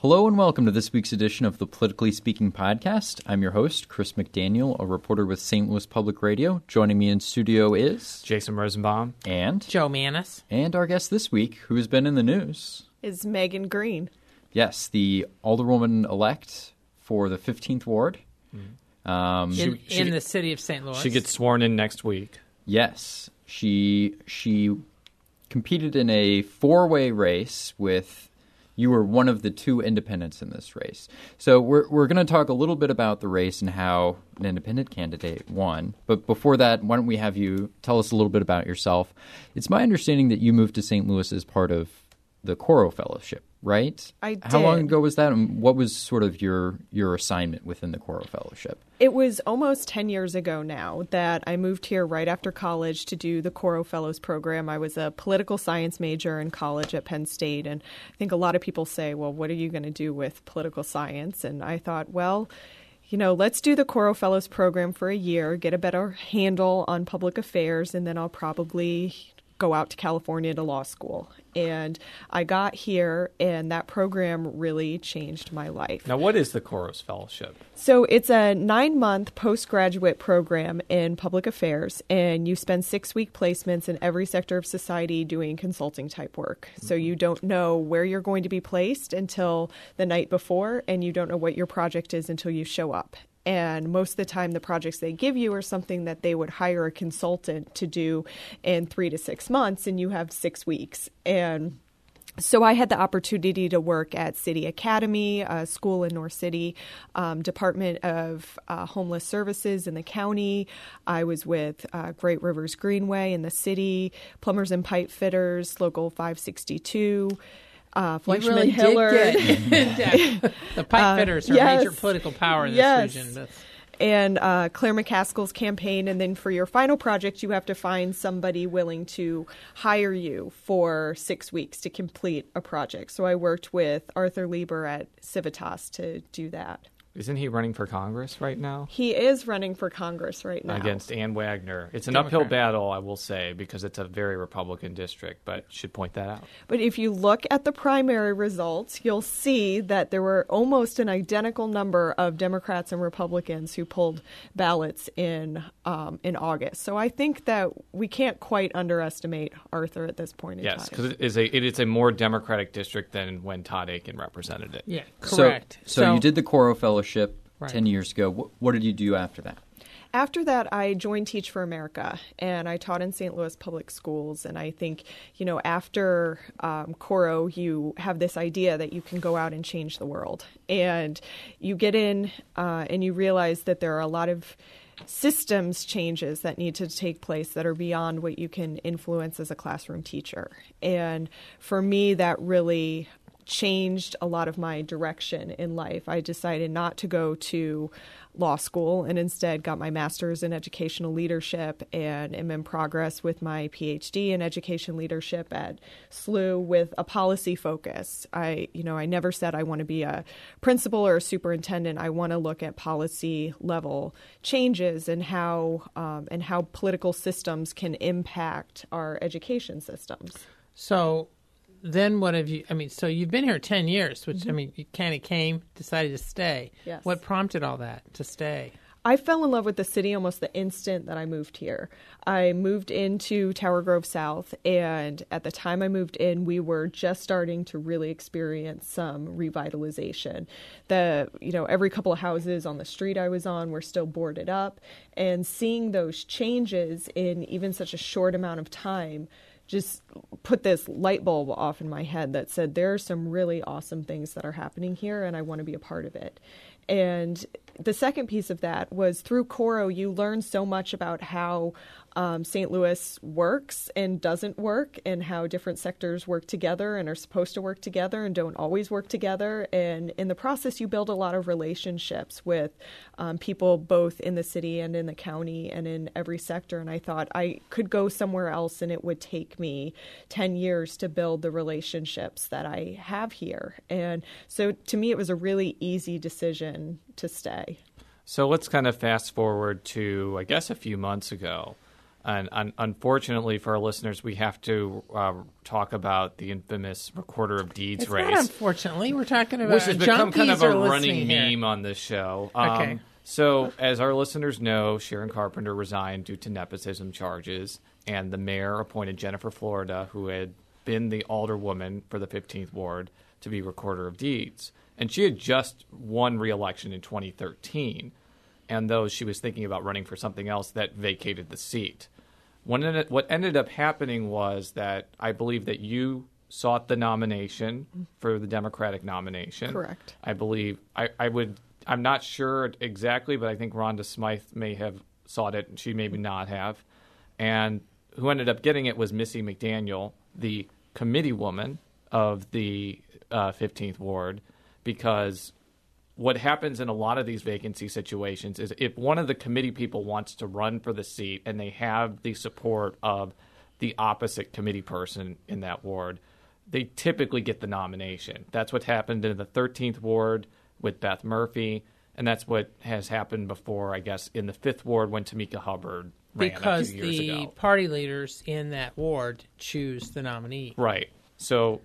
Hello and welcome to this week's edition of the Politically Speaking podcast. I'm your host, Chris McDaniel, a reporter with St. Louis Public Radio. Joining me in studio is Jason Rosenbaum and Jo Mannies and our guest this week, who has been in the news, is Megan Green. Yes, the alderwoman elect for the 15th ward. Mm-hmm. Um, in, She- she- in the city of St. Louis. She gets sworn in next week. Yes, she she competed in a four-way race with you were one of the two independents in this race. So we're we're going to talk a little bit about the race and how an independent candidate won. But before that, why don't we have you tell us a little bit about yourself? It's my understanding that you moved to St. Louis as part of the Coro Fellowship, right? I did. How long ago was that, and what was sort of your your assignment within the Coro Fellowship? It was almost 10 years ago now that I moved here right after college to do the Coro Fellows program. I was a political science major in college at Penn State. And I think a lot of people say, well, what are you going to do with political science? And I thought, well, you know, let's do the Coro Fellows program for a year, get a better handle on public affairs, and then I'll probably go out to California to law school. And I got here, and that program really changed my life. Now, what is the Coro's Fellowship? So it's a nine month postgraduate program in public affairs, and you spend six week placements in every sector of society doing consulting type work. So you mm-hmm. don't know where you're going to be placed until the night before, and you don't know what your project is until you show up. And most of the time, the projects they give you are something that they would hire a consultant to do in three to six months, and you have six weeks. And so I had the opportunity to work at City Academy, a school in North City, um, Department of uh, Homeless Services in the county. I was with uh, Great Rivers Greenway in the city, Plumbers and Pipe Fitters, Local 562. Uh, Fleischman really did get yeah. the pipe fitters are yes. major political power in this Yes. region. That's- and uh, Claire McCaskill's campaign. And then for your final project, you have to find somebody willing to hire you for six weeks to complete a project. So I worked with Arthur Lieber at Civitas to do that. Isn't he running for Congress right now? He is running for Congress right now. Against Ann Wagner. It's an Democrat. uphill battle, I will say, because it's a very Republican district, but should point that out. But if you look at the primary results, you'll see that there were almost an identical number of Democrats and Republicans who pulled ballots in um, in August. So I think that we can't quite underestimate Arthur at this point in Yes, time. because it is a it is a more Democratic district than when Todd Akin represented it. yeah, So- correct. So, you did the Coro Fellowship Right. 10 years ago. What, what did you do after that? After that, I joined Teach for America, and I taught in St. Louis public schools. And I think, you know, after um, Coro, you have this idea that you can go out and change the world, and you get in, uh, and you realize that there are a lot of systems changes that need to take place that are beyond what you can influence as a classroom teacher. And for me, that really changed a lot of my direction in life. I decided not to go to law school and instead got my master's in educational leadership and am in progress with my PhD in education leadership at SLU with a policy focus. I, you know, I never said I want to be a principal or a superintendent. I want to look at policy level changes and how um, and how political systems can impact our education systems. So then what have you, I mean, so you've been here 10 years, which, Mm-hmm. I mean, you kind of came, decided to stay. Yes. What prompted all that to stay? I fell in love with the city almost the instant that I moved here. I moved into Tower Grove South, and at the time I moved in, we were just starting to really experience some revitalization. The you know every couple of houses on the street I was on were still boarded up, and seeing those changes in even such a short amount of time just put this light bulb off in my head that said there are some really awesome things that are happening here and I want to be a part of it. And the second piece of that was through Coro, you learn so much about how um, St. Louis works and doesn't work, and how different sectors work together and are supposed to work together and don't always work together. And in the process, you build a lot of relationships with um, people both in the city and in the county and in every sector. And I thought I could go somewhere else, and it would take me 10 years to build the relationships that I have here. And so to me, it was a really easy decision to stay. So let's kind of fast forward to, I guess, a few months ago. And un- unfortunately for our listeners, we have to uh, talk about the infamous Recorder of Deeds It's race, not unfortunately. We're talking about which has become kind of a running here. meme on this show. Um, Okay. So, as our listeners know, Sharon Carpenter resigned due to nepotism charges, and the mayor appointed Jennifer Florida, who had been the alderwoman for the 15th ward, to be Recorder of Deeds. And she had just won re-election in 2013, and though she was thinking about running for something else, that vacated the seat. What ended, what ended up happening was that I believe that you sought the nomination for the Democratic nomination. Correct. I believe I, I would. I'm not sure exactly, but I think Rhonda Smythe may have sought it. and She maybe not have. And who ended up getting it was Missy McDaniel, the committee woman of the uh, 15th ward, because what happens in a lot of these vacancy situations is if one of the committee people wants to run for the seat and they have the support of the opposite committee person in that ward, they typically get the nomination. That's what happened in the 13th ward with Beth Murphy, and that's what has happened before, I guess, in the 5th ward when Tamika Hubbard ran because a few years the ago. party leaders in that ward choose the nominee. Right. So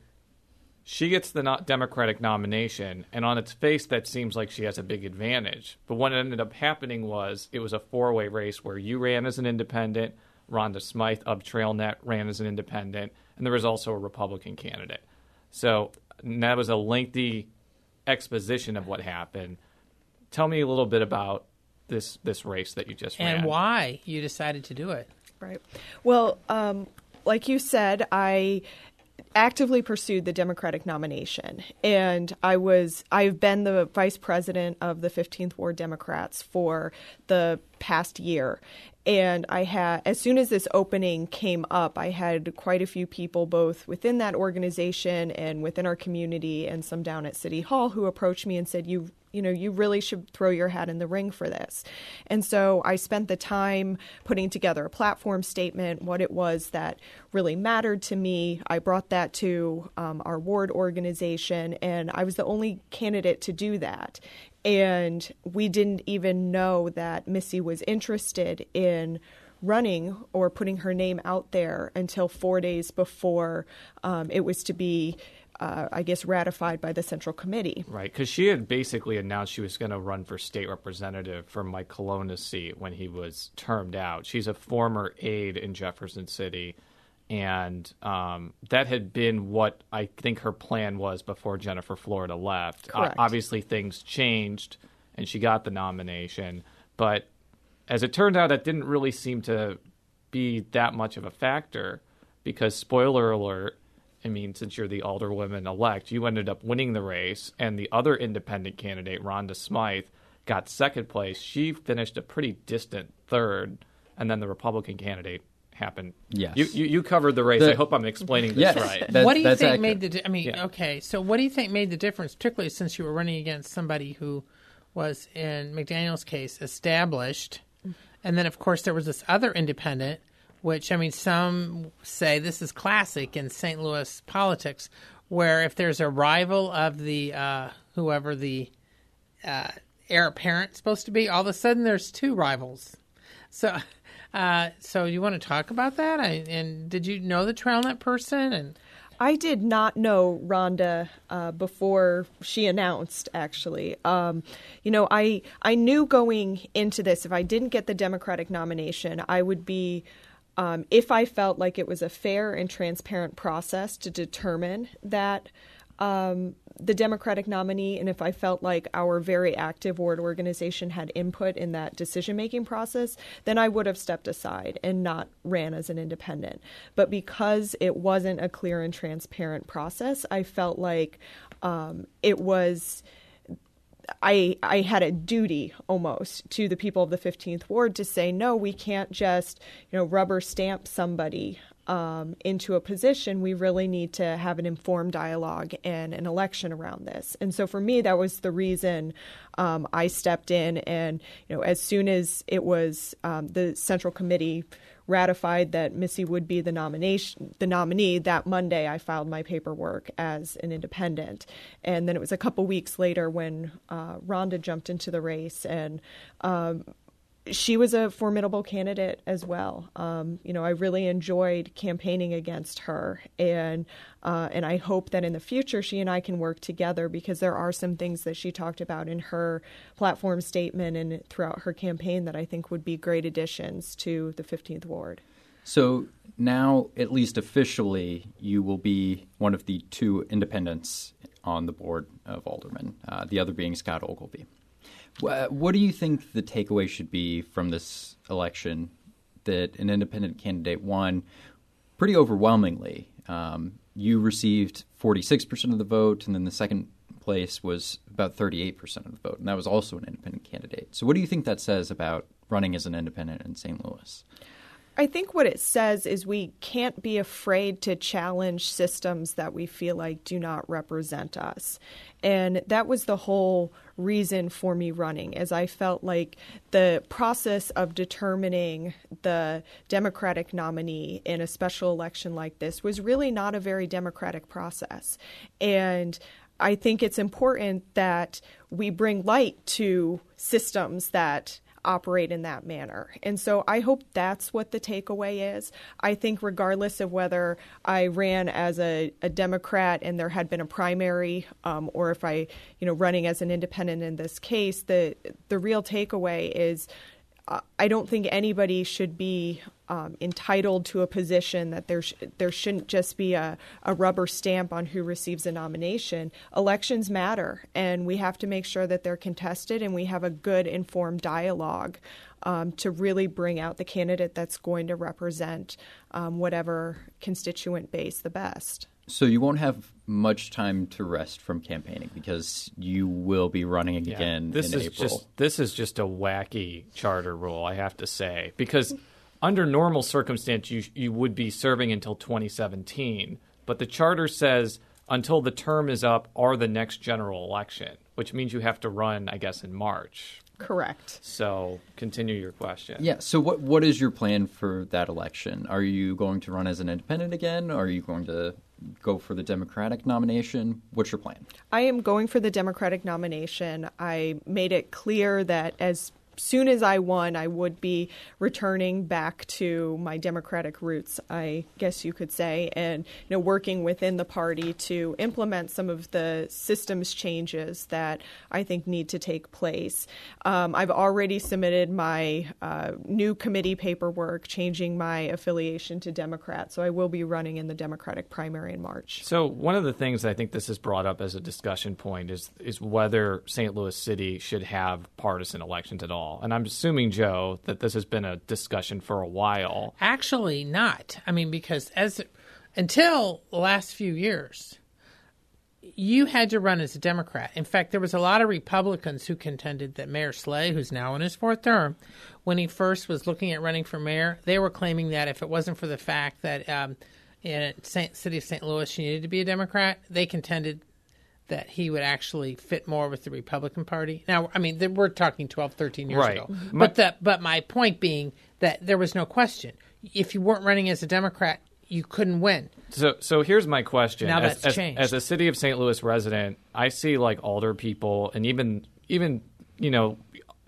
she gets the no- Democratic nomination, and on its face, that seems like she has a big advantage. But what ended up happening was it was a four way race where you ran as an independent, Rhonda Smythe of TrailNet ran as an independent, and there was also a Republican candidate. So that was a lengthy exposition of what happened. Tell me a little bit about this this race that you just ran. And why you decided to do it? Right. Well, um, like you said, I actively pursued the Democratic nomination, and I was I've been the vice president of the 15th Ward Democrats for the past year. And I had, as soon as this opening came up, I had quite a few people, both within that organization and within our community, and some down at City Hall, who approached me and said, "You you know, you really should throw your hat in the ring for this. And so I spent the time putting together a platform statement, what it was that really mattered to me. I brought that to um, our ward organization, and I was the only candidate to do that. And we didn't even know that Missy was interested in running or putting her name out there until four days before um, it was to be uh, I guess, ratified by the Central Committee. Right, because she had basically announced she was going to run for state representative for Mike Colonna's seat when he was termed out. She's a former aide in Jefferson City, and um, that had been what I think her plan was before Jennifer Florida left. Correct. obviously, things changed, and she got the nomination, but as it turned out, that didn't really seem to be that much of a factor because, spoiler alert, I mean, since you're the alderwoman elect, you ended up winning the race, and the other independent candidate, Rhonda Smythe, got second place. She finished a pretty distant third, and then the Republican candidate happened. Yes. You, you, you covered the race. The- I hope I'm explaining this Yes. right. That- what do you think accurate. made the? Di- I mean, Yeah. okay, so what do you think made the difference, particularly since you were running against somebody who was, in McDaniel's case, established, and then of course there was this other independent, which I mean, some say this is classic in St. Louis politics, where if there's a rival of the uh, whoever the uh, heir apparent supposed to be, all of a sudden there's two rivals. So, uh, so you want to talk about that? I, and did you know the trail TrailNet person? And I did not know Rhonda uh, before she announced. Actually, um, you know, I I knew going into this if I didn't get the Democratic nomination, I would be. Um, if I felt like it was a fair and transparent process to determine that um, the Democratic nominee, and if I felt like our very active ward organization had input in that decision making process, then I would have stepped aside and not ran as an independent. But because it wasn't a clear and transparent process, I felt like um, it was. I I had a duty almost to the people of the 15th ward to say no, we can't just you know rubber stamp somebody um, into a position. We really need to have an informed dialogue and an election around this. And so for me, that was the reason um, I stepped in. And you know, as soon as it was um, the central committee ratified that Missy would be the nomination, the nominee. That Monday, I filed my paperwork as an independent, and then it was a couple weeks later when uh, Rhonda jumped into the race, and um, she was a formidable candidate as well. Um, you know, I really enjoyed campaigning against her, and uh, and I hope that in the future she and I can work together because there are some things that she talked about in her platform statement and throughout her campaign that I think would be great additions to the 15th ward. So now, at least officially, you will be one of the two independents on the board of aldermen, uh, the other being Scott Ogilvie. What do you think the takeaway should be from this election that an independent candidate won pretty overwhelmingly? Um, you received 46% of the vote, and then the second place was about 38% of the vote, and that was also an independent candidate. So, what do you think that says about running as an independent in St. Louis? I think what it says is we can't be afraid to challenge systems that we feel like do not represent us. And that was the whole reason for me running, as I felt like the process of determining the Democratic nominee in a special election like this was really not a very democratic process. And I think it's important that we bring light to systems that operate in that manner. And so I hope that's what the takeaway is. I think, regardless of whether I ran as a, a Democrat and there had been a primary, um, or if I, you know, running as an independent in this case, the the real takeaway is I don't think anybody should be um, entitled to a position that there sh- there shouldn't just be a, a rubber stamp on who receives a nomination. Elections matter, and we have to make sure that they're contested, and we have a good informed dialogue um, to really bring out the candidate that's going to represent um, whatever constituent base the best. So you won't have much time to rest from campaigning because you will be running again yeah, this in is April. Just, this is just a wacky charter rule, I have to say, because under normal circumstance you you would be serving until 2017, but the charter says until the term is up or the next general election, which means you have to run, I guess, in March. Correct. So continue your question. Yeah. So what what is your plan for that election? Are you going to run as an independent again? Are you going to go for the Democratic nomination? What's your plan? I am going for the Democratic nomination. I made it clear that as soon as I won, I would be returning back to my Democratic roots, I guess you could say, and you know, working within the party to implement some of the systems changes that I think need to take place. Um, I've already submitted my uh, new committee paperwork, changing my affiliation to Democrat, so I will be running in the Democratic primary in March. So one of the things I think this is brought up as a discussion point is is whether St. Louis City should have partisan elections at all all. And I'm assuming, Jo, that this has been a discussion for a while. Actually, not. I mean, because as until the last few years, you had to run as a Democrat. In fact, there was a lot of Republicans who contended that Mayor Slay, who's now in his fourth term, when he first was looking at running for mayor, they were claiming that if it wasn't for the fact that um, in Saint, city of St. Louis you needed to be a Democrat, they contended that he would actually fit more with the Republican Party. Now, I mean, we're talking 12, 13 years right. ago. Mm-hmm. But the, but my point being that there was no question. If you weren't running as a Democrat, you couldn't win. So, so here's my question. Now as, that's as, changed. As a city of St. Louis resident, I see like alder people and even even you know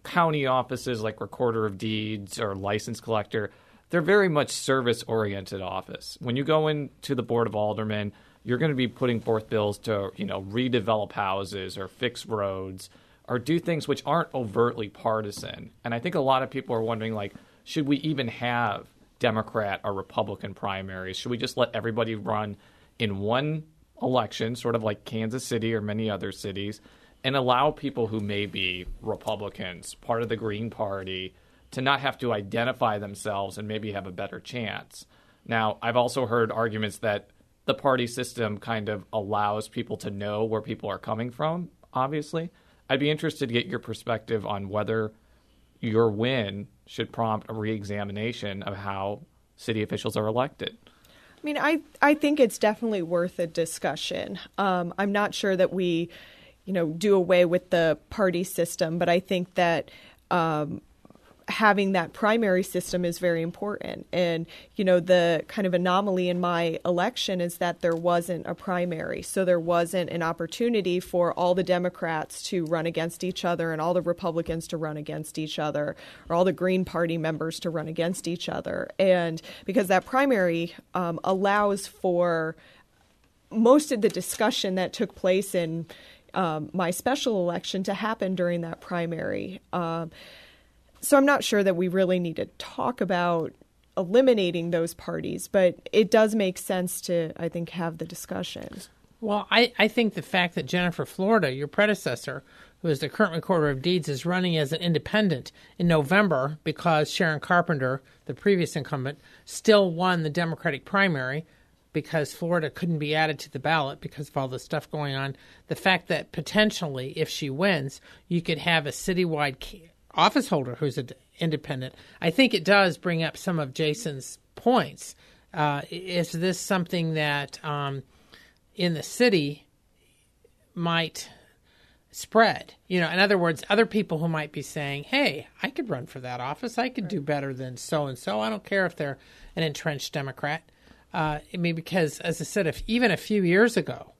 county offices like recorder of deeds or license collector. They're very much service oriented office. When you go into the board of aldermen, you're going to be putting forth bills to you know redevelop houses or fix roads or do things which aren't overtly partisan. And I think a lot of people are wondering like, should we even have Democrat or Republican primaries? Should we just let everybody run in one election, sort of like Kansas City or many other cities, and allow people who may be Republicans, part of the Green Party, to not have to identify themselves and maybe have a better chance? Now, I've also heard arguments that the party system kind of allows people to know where people are coming from, obviously. I'd be interested to get your perspective on whether your win should prompt a reexamination of how city officials are elected. I mean, I I think it's definitely worth a discussion. Um, I'm not sure that we, you know, do away with the party system, but I think that um, having that primary system is very important. And, you know, the kind of anomaly in my election is that there wasn't a primary. So there wasn't an opportunity for all the Democrats to run against each other and all the Republicans to run against each other or all the Green Party members to run against each other. And because that primary um, allows for most of the discussion that took place in um, my special election to happen during that primary. Um, so I'm not sure that we really need to talk about eliminating those parties, but it does make sense to, I think, have the discussion. Well, I, I think the fact that Jennifer Florida, your predecessor, who is the current recorder of deeds, is running as an independent in November because Sharon Carpenter, the previous incumbent, still won the Democratic primary because Florida couldn't be added to the ballot because of all the stuff going on. The fact that potentially, if she wins, you could have a citywide office holder who's an independent. I think it does bring up some of Jason's points. Uh, is this something that um, in the city might spread? You know, in other words, other people who might be saying, "Hey, I could run for that office. I could right. do better than so and so. I don't care if they're an entrenched Democrat." Uh, I mean, because as I said, if even a few years ago,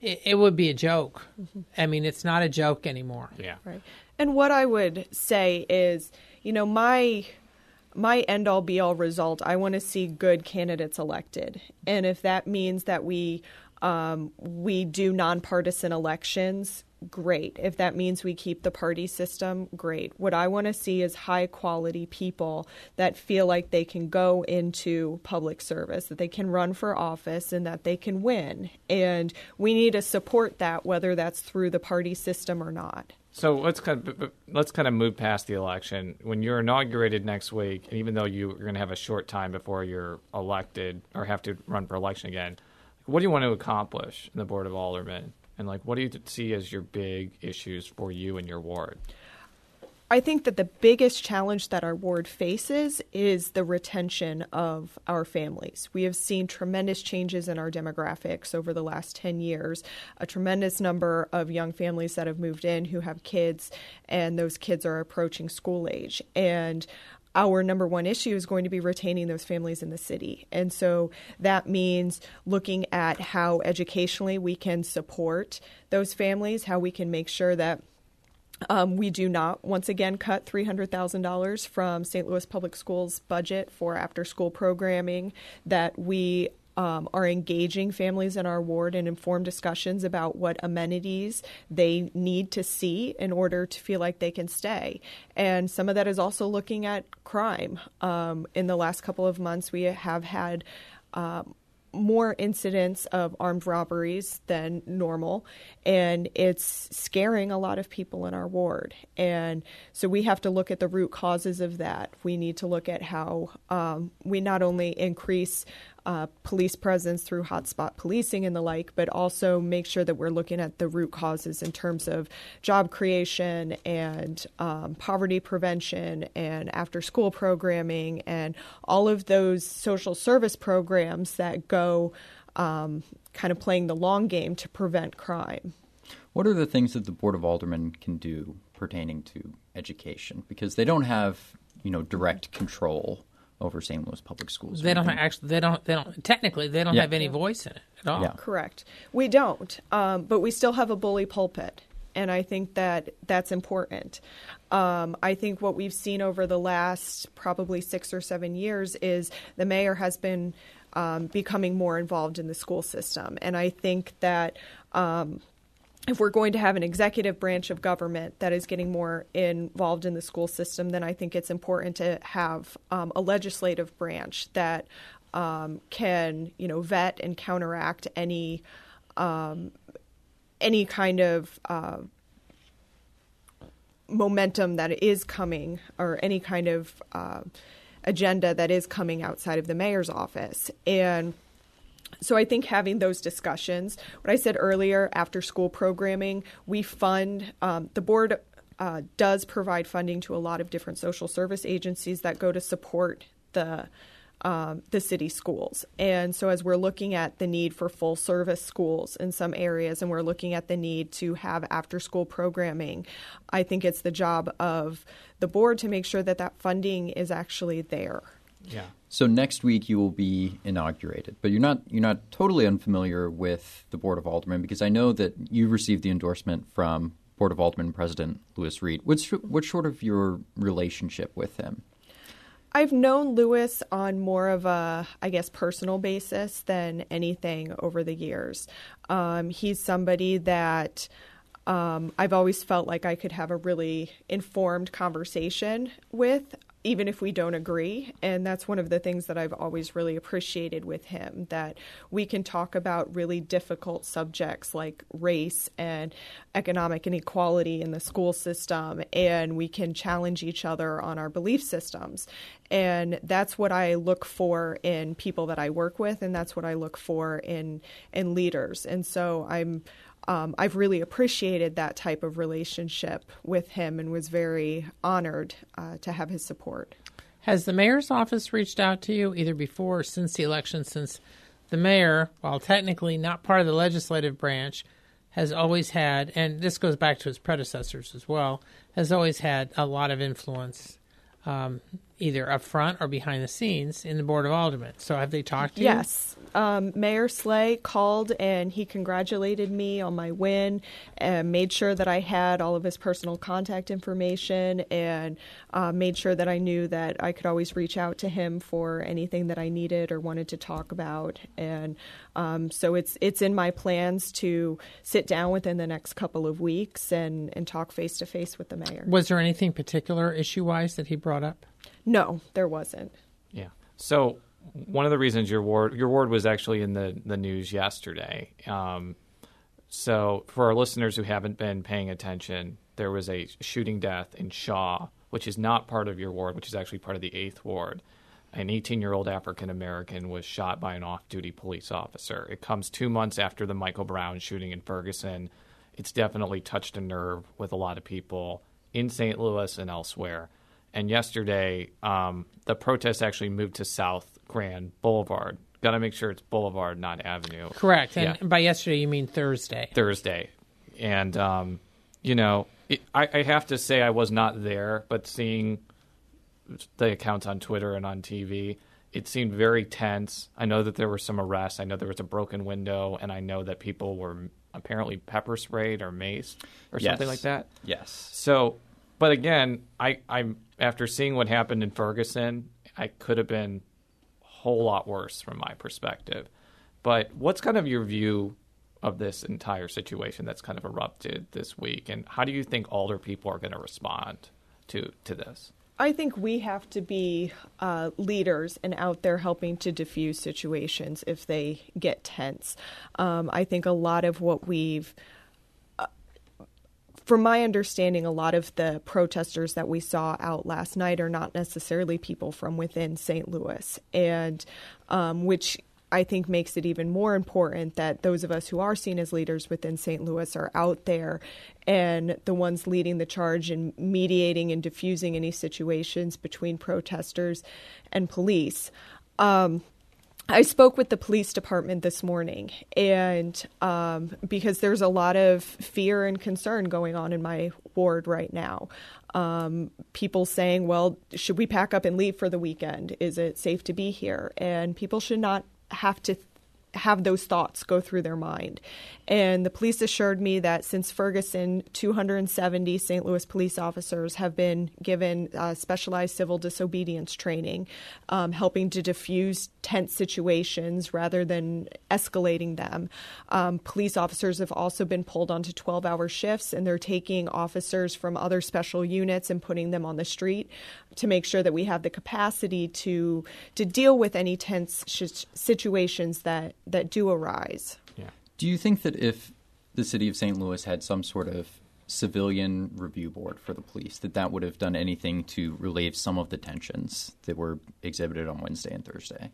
it, it would be a joke. Mm-hmm. I mean, it's not a joke anymore. Yeah. Right. And what I would say is, you know, my my end all be all result, I want to see good candidates elected. And if that means that we um, we do nonpartisan elections, great. If that means we keep the party system, great. What I want to see is high quality people that feel like they can go into public service, that they can run for office, and that they can win. And we need to support that, whether that's through the party system or not. So let's kind of, let's kind of move past the election. When you're inaugurated next week, and even though you're going to have a short time before you're elected or have to run for election again, what do you want to accomplish in the board of aldermen? And like, what do you see as your big issues for you and your ward? I think that the biggest challenge that our ward faces is the retention of our families. We have seen tremendous changes in our demographics over the last 10 years, a tremendous number of young families that have moved in who have kids, and those kids are approaching school age. And our number one issue is going to be retaining those families in the city. And so that means looking at how educationally we can support those families, how we can make sure that um, we do not once again cut $300,000 from St. Louis Public Schools budget for after school programming, that we um, are engaging families in our ward in informed discussions about what amenities they need to see in order to feel like they can stay. And some of that is also looking at crime. Um, in the last couple of months, we have had um, more incidents of armed robberies than normal, and it's scaring a lot of people in our ward. And so we have to look at the root causes of that. We need to look at how um, we not only increase uh, police presence through hotspot policing and the like, but also make sure that we're looking at the root causes in terms of job creation and um, poverty prevention and after school programming and all of those social service programs that go um, kind of playing the long game to prevent crime. What are the things that the Board of Aldermen can do pertaining to education? Because they don't have, you know, direct control over St. Louis public schools. They don't actually. They don't. They don't. Technically, they don't yeah. have any voice in it at all. Yeah. Correct. We don't. Um, but we still have a bully pulpit, and I think that that's important. Um, I think what we've seen over the last probably six or seven years is the mayor has been um, becoming more involved in the school system, and I think that. If we're going to have an executive branch of government that is getting more involved in the school system, then I think it's important to have um, a legislative branch that um, can, you know, vet and counteract any um, any kind of uh, momentum that is coming or any kind of uh, agenda that is coming outside of the mayor's office. And so I think having those discussions, what I said earlier, after school programming, we fund um, the board uh, does provide funding to a lot of different social service agencies that go to support the um, the city schools. And so, as we're looking at the need for full service schools in some areas, and we're looking at the need to have after school programming, I think it's the job of the board to make sure that that funding is actually there. Yeah. So next week you will be inaugurated, but you're not you're not totally unfamiliar with the Board of Aldermen because I know that you received the endorsement from Board of Aldermen President Lewis Reed. What's what's sort of your relationship with him? I've known Lewis on more of a, I guess, personal basis than anything over the years. Um, he's somebody that um, I've always felt like I could have a really informed conversation with even if we don't agree. And that's one of the things that I've always really appreciated with him that we can talk about really difficult subjects like race and economic inequality in the school system, and we can challenge each other on our belief systems. And that's what I look for in people that I work with, and that's what I look for in in leaders. And so I'm um, I've really appreciated that type of relationship with him and was very honored uh, to have his support. Has the mayor's office reached out to you either before or since the election? Since the mayor, while technically not part of the legislative branch, has always had, and this goes back to his predecessors as well, has always had a lot of influence um, either up front or behind the scenes in the Board of Aldermen. So have they talked to you? Yes. Um, Mayor Slay called and he congratulated me on my win and made sure that I had all of his personal contact information and uh, made sure that I knew that I could always reach out to him for anything that I needed or wanted to talk about. And um, so it's it's in my plans to sit down within the next couple of weeks and, and talk face to face with the mayor. Was there anything particular issue wise that he brought up? No, there wasn't. Yeah. So one of the reasons your ward your ward was actually in the the news yesterday. Um, so for our listeners who haven't been paying attention, there was a shooting death in Shaw, which is not part of your ward, which is actually part of the eighth ward. An 18 year old African American was shot by an off duty police officer. It comes two months after the Michael Brown shooting in Ferguson. It's definitely touched a nerve with a lot of people in St. Louis and elsewhere. And yesterday, um, the protest actually moved to South Grand Boulevard. Got to make sure it's Boulevard, not Avenue. Correct. And yeah. by yesterday, you mean Thursday. Thursday. And, um, you know, it, I, I have to say I was not there, but seeing the accounts on Twitter and on TV, it seemed very tense. I know that there were some arrests. I know there was a broken window, and I know that people were apparently pepper sprayed or maced or yes. something like that. Yes. So, but again, I, I'm after seeing what happened in Ferguson, I could have been a whole lot worse from my perspective. But what's kind of your view of this entire situation that's kind of erupted this week, and how do you think older people are going to respond to to this? I think we have to be uh, leaders and out there helping to diffuse situations if they get tense. Um, I think a lot of what we've from my understanding, a lot of the protesters that we saw out last night are not necessarily people from within St. Louis, and um, which I think makes it even more important that those of us who are seen as leaders within St. Louis are out there and the ones leading the charge and mediating and diffusing any situations between protesters and police. Um, I spoke with the police department this morning, and um, because there's a lot of fear and concern going on in my ward right now. Um, people saying, well, should we pack up and leave for the weekend? Is it safe to be here? And people should not have to have those thoughts go through their mind. And the police assured me that since Ferguson, 270 St. Louis police officers have been given uh, specialized civil disobedience training, um, helping to diffuse tense situations rather than escalating them. Um, police officers have also been pulled onto 12 hour shifts, and they're taking officers from other special units and putting them on the street to make sure that we have the capacity to to deal with any tense sh- situations that that do arise. Do you think that if the city of St. Louis had some sort of civilian review board for the police that that would have done anything to relieve some of the tensions that were exhibited on Wednesday and Thursday?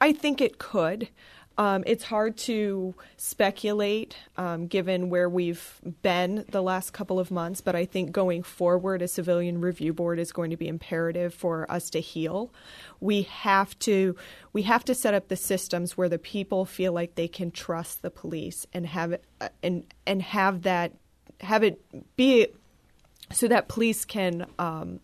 I think it could. Um, it's hard to speculate um, given where we've been the last couple of months, but I think going forward, a civilian review board is going to be imperative for us to heal. We have to we have to set up the systems where the people feel like they can trust the police and have it uh, and and have that have it be so that police can um,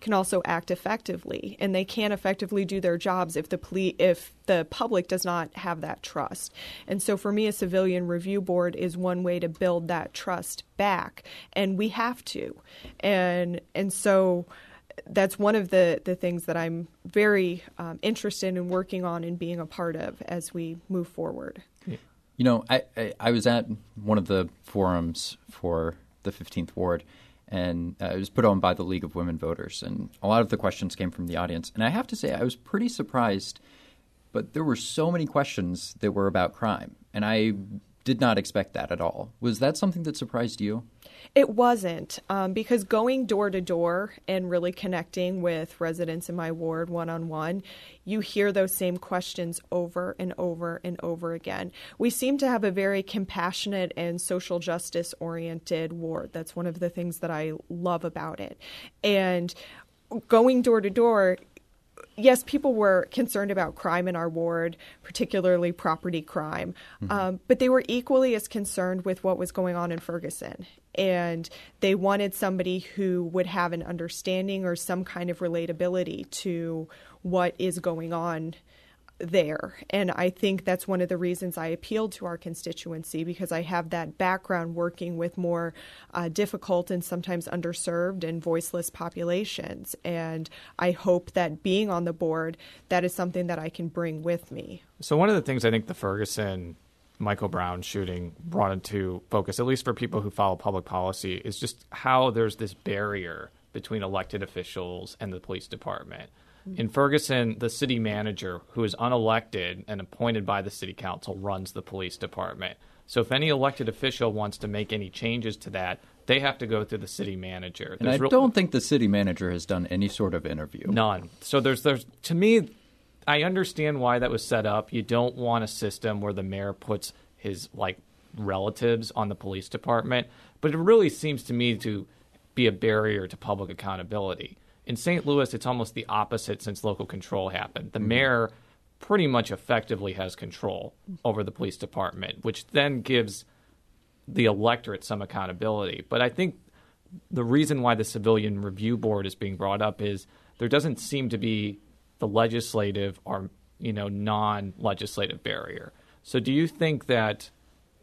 can also act effectively, and they can't effectively do their jobs if the poli- if the public does not have that trust. And so, for me, a civilian review board is one way to build that trust back, and we have to. And and so that's one of the, the things that I'm very um, interested in working on and being a part of as we move forward. You know, I, I, I was at one of the forums for the 15th Ward, and uh, it was put on by the League of Women Voters, and a lot of the questions came from the audience. And I have to say, I was pretty surprised, but there were so many questions that were about crime, and I did not expect that at all. Was that something that surprised you? It wasn't um, because going door to door and really connecting with residents in my ward one on one, you hear those same questions over and over and over again. We seem to have a very compassionate and social justice oriented ward. That's one of the things that I love about it. And going door to door, yes, people were concerned about crime in our ward, particularly property crime, mm-hmm. um, but they were equally as concerned with what was going on in Ferguson. And they wanted somebody who would have an understanding or some kind of relatability to what is going on there. And I think that's one of the reasons I appealed to our constituency because I have that background working with more uh, difficult and sometimes underserved and voiceless populations. And I hope that being on the board, that is something that I can bring with me. So, one of the things I think the Ferguson Michael Brown shooting brought into focus, at least for people who follow public policy, is just how there's this barrier between elected officials and the police department. In Ferguson, the city manager, who is unelected and appointed by the city council, runs the police department. So if any elected official wants to make any changes to that, they have to go through the city manager. And there's I don't think the city manager has done any sort of interview. None. So there's there's to me, I understand why that was set up. You don't want a system where the mayor puts his like relatives on the police department, but it really seems to me to be a barrier to public accountability. In St. Louis, it's almost the opposite since local control happened. The mm-hmm. mayor pretty much effectively has control over the police department, which then gives the electorate some accountability. But I think the reason why the civilian review board is being brought up is there doesn't seem to be the legislative or you know non-legislative barrier. So do you think that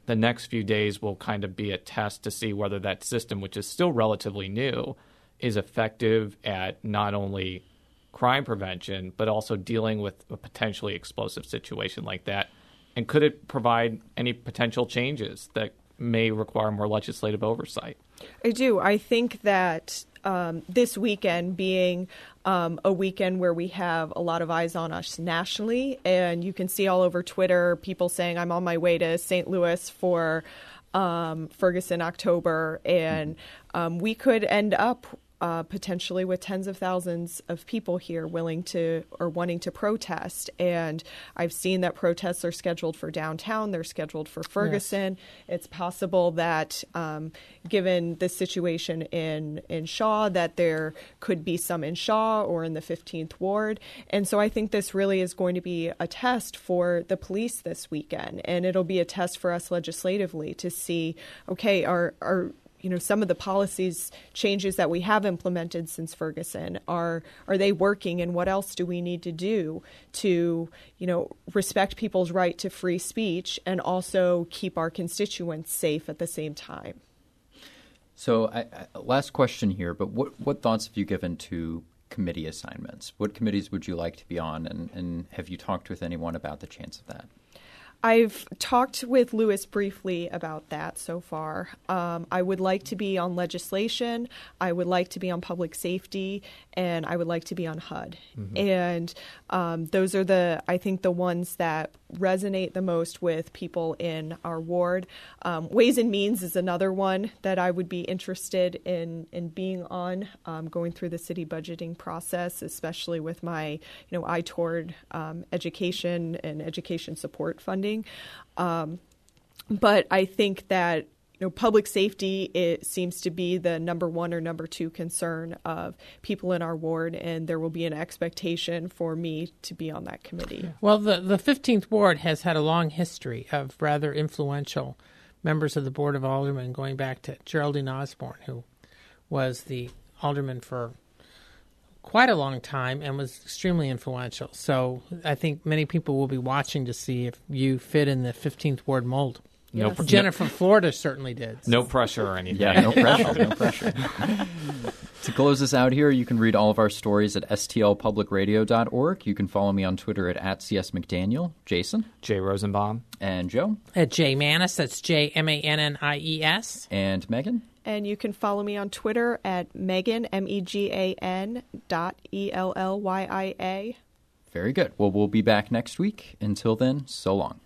the next few days will kind of be a test to see whether that system, which is still relatively new, is effective at not only crime prevention, but also dealing with a potentially explosive situation like that? And could it provide any potential changes that may require more legislative oversight? I do. I think that um, this weekend being um, a weekend where we have a lot of eyes on us nationally, and you can see all over Twitter people saying, I'm on my way to St. Louis for um, Ferguson October, and um, we could end up uh, potentially with tens of thousands of people here willing to or wanting to protest. And I've seen that protests are scheduled for downtown, they're scheduled for Ferguson. Yes. It's possible that, um, given the situation in, in Shaw, that there could be some in Shaw or in the 15th Ward. And so I think this really is going to be a test for the police this weekend. And it'll be a test for us legislatively to see okay, are, are you know some of the policies changes that we have implemented since Ferguson are are they working and what else do we need to do to you know respect people's right to free speech and also keep our constituents safe at the same time. So, I, I, last question here, but what what thoughts have you given to committee assignments? What committees would you like to be on, and, and have you talked with anyone about the chance of that? I've talked with Lewis briefly about that so far. Um, I would like to be on legislation, I would like to be on public safety, and I would like to be on HUD. Mm-hmm. And um, those are the, I think, the ones that resonate the most with people in our ward. Um, Ways and Means is another one that I would be interested in in being on, um, going through the city budgeting process, especially with my you know eye toward um, education and education support funding. Um, but I think that you know, public safety it seems to be the number one or number two concern of people in our ward, and there will be an expectation for me to be on that committee. Well, the the fifteenth ward has had a long history of rather influential members of the board of aldermen, going back to Geraldine Osborne, who was the alderman for quite a long time and was extremely influential. So I think many people will be watching to see if you fit in the fifteenth ward mold. No, Yes. pr- Jennifer Florida certainly did. no pressure or anything. Yeah, no pressure, no pressure. to close us out here, you can read all of our stories at stlpublicradio.org. You can follow me on Twitter at, at csmcdaniel. Jason Jay Rosenbaum. and Jo At J Mannies, that's J M A N N I E S. and Megan. And you can follow me on Twitter at Megan M E G A N dot E L L Y I A. Very good. Well, we'll be back next week. Until then, so long.